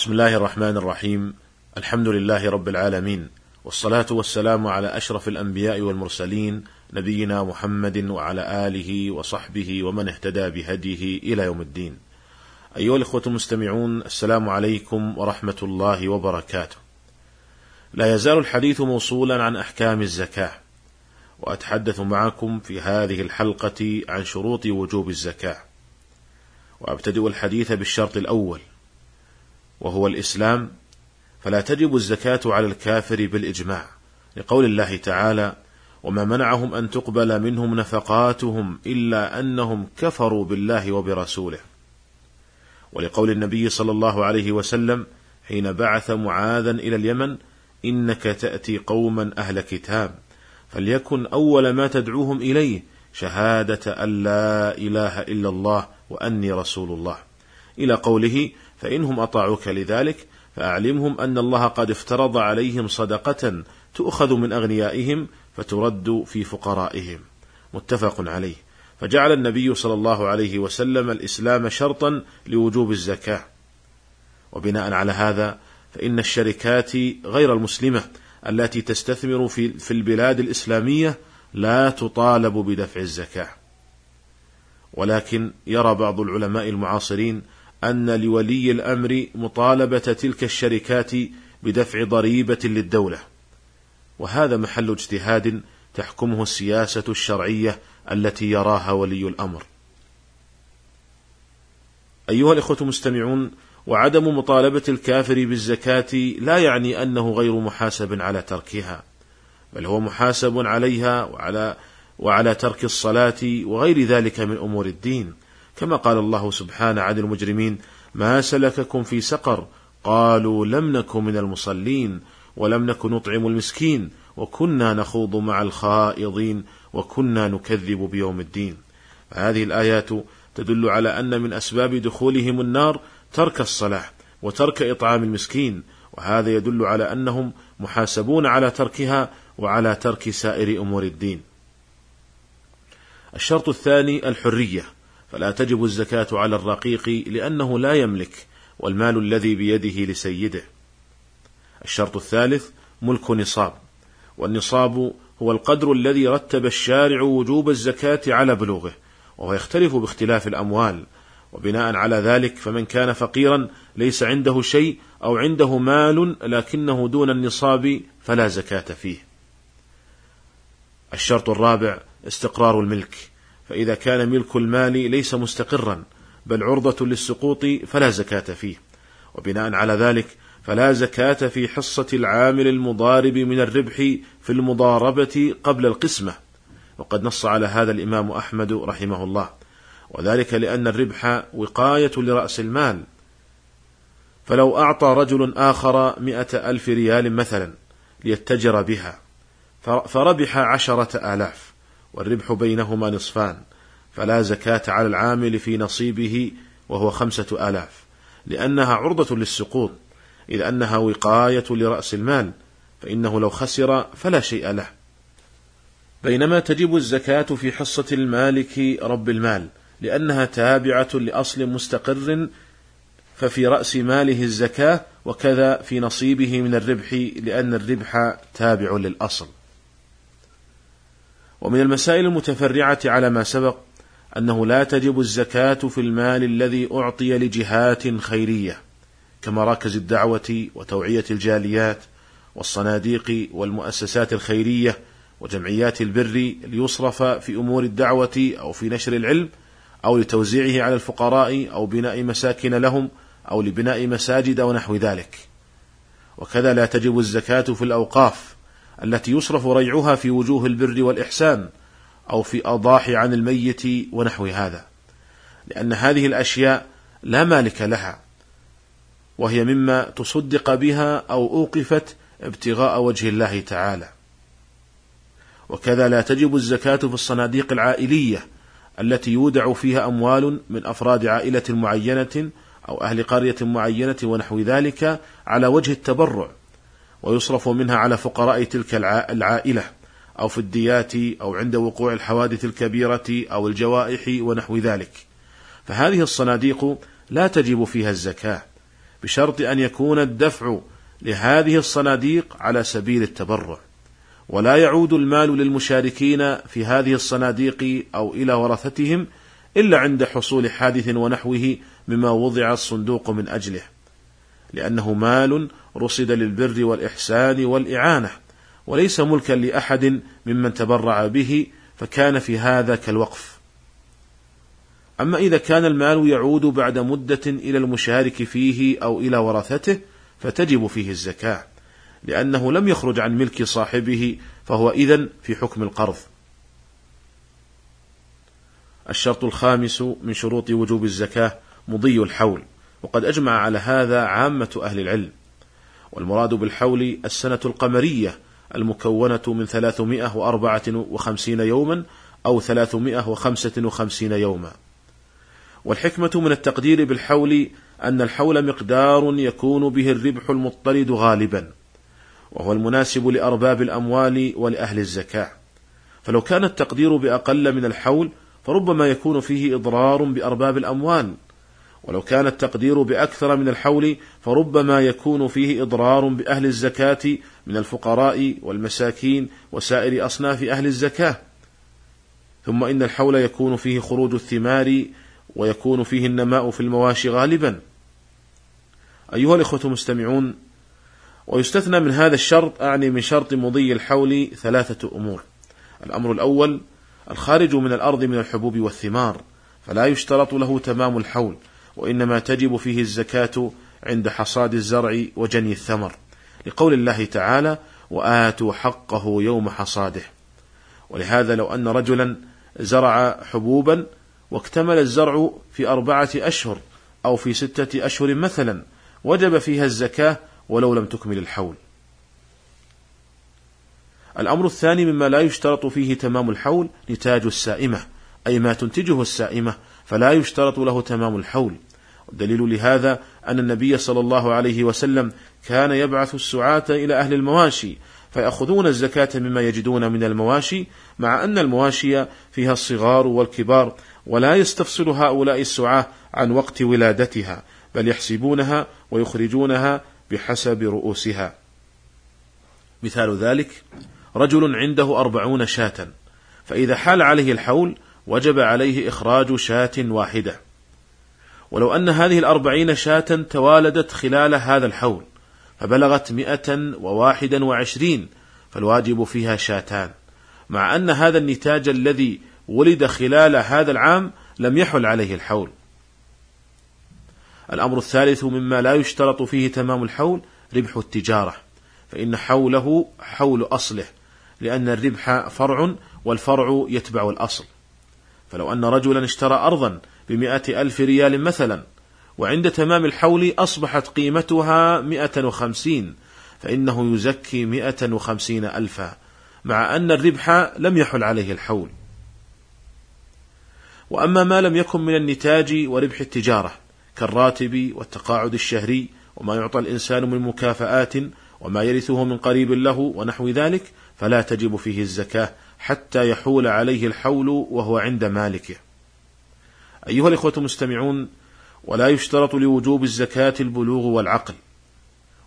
بسم الله الرحمن الرحيم الحمد لله رب العالمين والصلاة والسلام على أشرف الأنبياء والمرسلين نبينا محمد وعلى آله وصحبه ومن اهتدى بهديه إلى يوم الدين أيها الإخوة المستمعون السلام عليكم ورحمة الله وبركاته لا يزال الحديث موصولا عن أحكام الزكاة وأتحدث معكم في هذه الحلقة عن شروط وجوب الزكاة. وأبتدئ الحديث بالشرط الأول. وهو الإسلام فلا تجب الزكاة على الكافر بالإجماع لقول الله تعالى وما منعهم أن تقبل منهم نفقاتهم إلا أنهم كفروا بالله وبرسوله ولقول النبي صلى الله عليه وسلم حين بعث معاذا إلى اليمن إنك تأتي قوما أهل كتاب فليكن أول ما تدعوهم إليه شهادة أن لا إله إلا الله وأني رسول الله إلى قوله فإنهم أطاعوك لذلك فأعلمهم أن الله قد افترض عليهم صدقة تؤخذ من أغنيائهم فترد في فقرائهم. متفق عليه. فجعل النبي صلى الله عليه وسلم الإسلام شرطا لوجوب الزكاة. وبناء على هذا فإن الشركات غير المسلمة التي تستثمر في, في البلاد الإسلامية لا تطالب بدفع الزكاة. ولكن يرى بعض العلماء المعاصرين أن لولي الأمر مطالبة تلك الشركات بدفع ضريبة للدولة. وهذا محل اجتهاد تحكمه السياسة الشرعية التي يراها ولي الأمر. أيها الإخوة المستمعون وعدم مطالبة الكافر بالزكاة لا يعني أنه غير محاسب على تركها بل هو محاسب عليها وعلى وعلى ترك الصلاة وغير ذلك من أمور الدين. كما قال الله سبحانه عن المجرمين ما سلككم في سقر قالوا لم نكن من المصلين ولم نكن نطعم المسكين وكنا نخوض مع الخائضين وكنا نكذب بيوم الدين. فهذه الآيات تدل على أن من أسباب دخولهم النار ترك الصلاة وترك إطعام المسكين وهذا يدل على أنهم محاسبون على تركها وعلى ترك سائر أمور الدين. الشرط الثاني الحرية. فلا تجب الزكاة على الرقيق لأنه لا يملك والمال الذي بيده لسيده. الشرط الثالث ملك نصاب، والنصاب هو القدر الذي رتب الشارع وجوب الزكاة على بلوغه، وهو يختلف باختلاف الأموال، وبناء على ذلك فمن كان فقيرا ليس عنده شيء أو عنده مال لكنه دون النصاب فلا زكاة فيه. الشرط الرابع استقرار الملك، فإذا كان ملك المال ليس مستقرا بل عرضة للسقوط فلا زكاة فيه. وبناء على ذلك فلا زكاة في حصة العامل المضارب من الربح في المضاربة قبل القسمة. وقد نص على هذا الإمام أحمد رحمه الله. وذلك لأن الربح وقاية لرأس المال. فلو أعطى رجل آخر مئة ألف ريال مثلا ليتجر بها فربح عشرة آلاف. والربح بينهما نصفان فلا زكاة على العامل في نصيبه وهو خمسة آلاف لأنها عرضة للسقوط إذ أنها وقاية لرأس المال فإنه لو خسر فلا شيء له. بينما تجب الزكاة في حصة المالك رب المال لأنها تابعة لأصل مستقر ففي رأس ماله الزكاة وكذا في نصيبه من الربح لأن الربح تابع للأصل. ومن المسائل المتفرعة على ما سبق أنه لا تجب الزكاة في المال الذي أعطي لجهات خيرية كمراكز الدعوة وتوعية الجاليات والصناديق والمؤسسات الخيرية وجمعيات البر ليصرف في أمور الدعوة أو في نشر العلم أو لتوزيعه على الفقراء أو بناء مساكن لهم أو لبناء مساجد ونحو ذلك. وكذا لا تجب الزكاة في الأوقاف التي يصرف ريعها في وجوه البر والإحسان أو في أضاحي عن الميت ونحو هذا. لأن هذه الأشياء لا مالك لها وهي مما تصدق بها أو أوقفت ابتغاء وجه الله تعالى. وكذا لا تجب الزكاة في الصناديق العائلية التي يودع فيها أموال من أفراد عائلة معينة أو أهل قرية معينة ونحو ذلك على وجه التبرع. ويصرف منها على فقراء تلك العائلة أو في الديات أو عند وقوع الحوادث الكبيرة أو الجوائح ونحو ذلك. فهذه الصناديق لا تجب فيها الزكاة بشرط أن يكون الدفع لهذه الصناديق على سبيل التبرع. ولا يعود المال للمشاركين في هذه الصناديق أو إلى ورثتهم إلا عند حصول حادث ونحوه مما وضع الصندوق من أجله. لأنه مال رصد للبر والإحسان والإعانة وليس ملكا لأحد ممن تبرع به فكان في هذا كالوقف. أما إذا كان المال يعود بعد مدة إلى المشارك فيه أو إلى ورثته فتجب فيه الزكاة لأنه لم يخرج عن ملك صاحبه فهو إذن في حكم القرض. الشرط الخامس من شروط وجوب الزكاة مضي الحول. وقد أجمع على هذا عامة أهل العلم والمراد بالحول السنة القمرية المكونة من 354 يوما أو 355 يوما. والحكمة من التقدير بالحول أن الحول مقدار يكون به الربح المضطرد غالبا وهو المناسب لأرباب الأموال ولأهل الزكاة. فلو كان التقدير بأقل من الحول فربما يكون فيه إضرار بأرباب الأموال ولو كان التقدير بأكثر من الحول فربما يكون فيه إضرار بأهل الزكاة من الفقراء والمساكين وسائر أصناف أهل الزكاة. ثم إن الحول يكون فيه خروج الثمار ويكون فيه النماء في المواشي غالبا. أيها الإخوة المستمعون ويستثنى من هذا الشرط أعني من شرط مضي الحول ثلاثة أمور. الأمر الأول الخارج من الأرض من الحبوب والثمار فلا يشترط له تمام الحول. وإنما تجب فيه الزكاة عند حصاد الزرع وجني الثمر. لقول الله تعالى وآتوا حقه يوم حصاده. ولهذا لو أن رجلا زرع حبوبا واكتمل الزرع في أربعة أشهر أو في ستة أشهر مثلا وجب فيها الزكاة ولو لم تكمل الحول. الأمر الثاني مما لا يشترط فيه تمام الحول نتاج السائمة أي ما تنتجه السائمة فلا يشترط له تمام الحول. والدليل لهذا أن النبي صلى الله عليه وسلم كان يبعث السعاة إلى أهل المواشي فيأخذون الزكاة مما يجدون من المواشي مع أن المواشي فيها الصغار والكبار ولا يستفصل هؤلاء السعاة عن وقت ولادتها بل يحسبونها ويخرجونها بحسب رؤوسها. مثال ذلك رجل عنده أربعون شاة فإذا حال عليه الحول وجب عليه إخراج شاة واحدة. ولو أن هذه الأربعين شاة توالدت خلال هذا الحول فبلغت مئة وواحدا وعشرين فالواجب فيها شاتان. مع أن هذا النتاج الذي ولد خلال هذا العام لم يحل عليه الحول. الأمر الثالث مما لا يشترط فيه تمام الحول ربح التجارة. فإن حوله حول أصله لأن الربح فرع والفرع يتبع الأصل. فلو أن رجلا اشترى أرضا بمئة ألف ريال مثلا وعند تمام الحول أصبحت قيمتها مئة وخمسين فإنه يزكي مئة وخمسين ألفا مع أن الربح لم يحل عليه الحول وأما ما لم يكن من النتاج وربح التجارة كالراتب والتقاعد الشهري وما يعطى الإنسان من مكافآت وما يرثه من قريب له ونحو ذلك فلا تجب فيه الزكاة حتى يحول عليه الحول وهو عند مالكه. أيها الإخوة المستمعون، ولا يشترط لوجوب الزكاة البلوغ والعقل،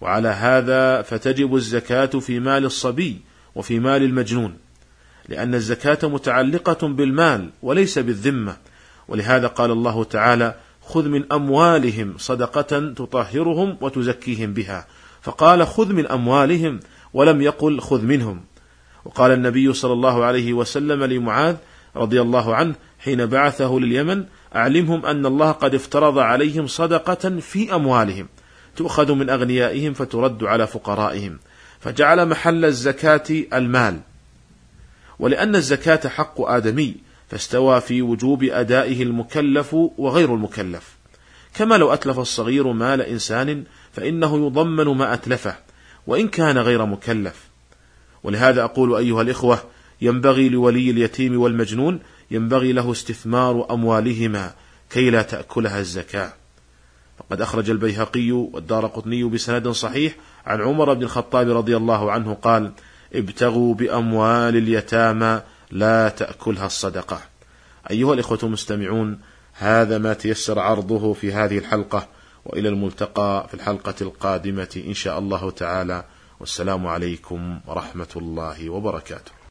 وعلى هذا فتجب الزكاة في مال الصبي وفي مال المجنون، لأن الزكاة متعلقة بالمال وليس بالذمة، ولهذا قال الله تعالى: خذ من أموالهم صدقة تطهرهم وتزكيهم بها، فقال خذ من أموالهم ولم يقل خذ منهم، وقال النبي صلى الله عليه وسلم لمعاذ رضي الله عنه حين بعثه لليمن أعلمهم أن الله قد افترض عليهم صدقة في أموالهم تؤخذ من أغنيائهم فترد على فقرائهم فجعل محل الزكاة المال. ولأن الزكاة حق آدمي فاستوى في وجوب أدائه المكلف وغير المكلف. كما لو أتلف الصغير مال إنسان فإنه يضمن ما أتلفه وإن كان غير مكلف. ولهذا أقول أيها الإخوة ينبغي لولي اليتيم والمجنون ينبغي له استثمار أموالهما كي لا تأكلها الزكاة. فقد أخرج البيهقي والدار قطني بسند صحيح عن عمر بن الخطاب رضي الله عنه قال ابتغوا بأموال اليتامى لا تأكلها الصدقة. أيها الإخوة المستمعون هذا ما تيسر عرضه في هذه الحلقة وإلى الملتقى في الحلقة القادمة إن شاء الله تعالى. والسلام عليكم ورحمة الله وبركاته.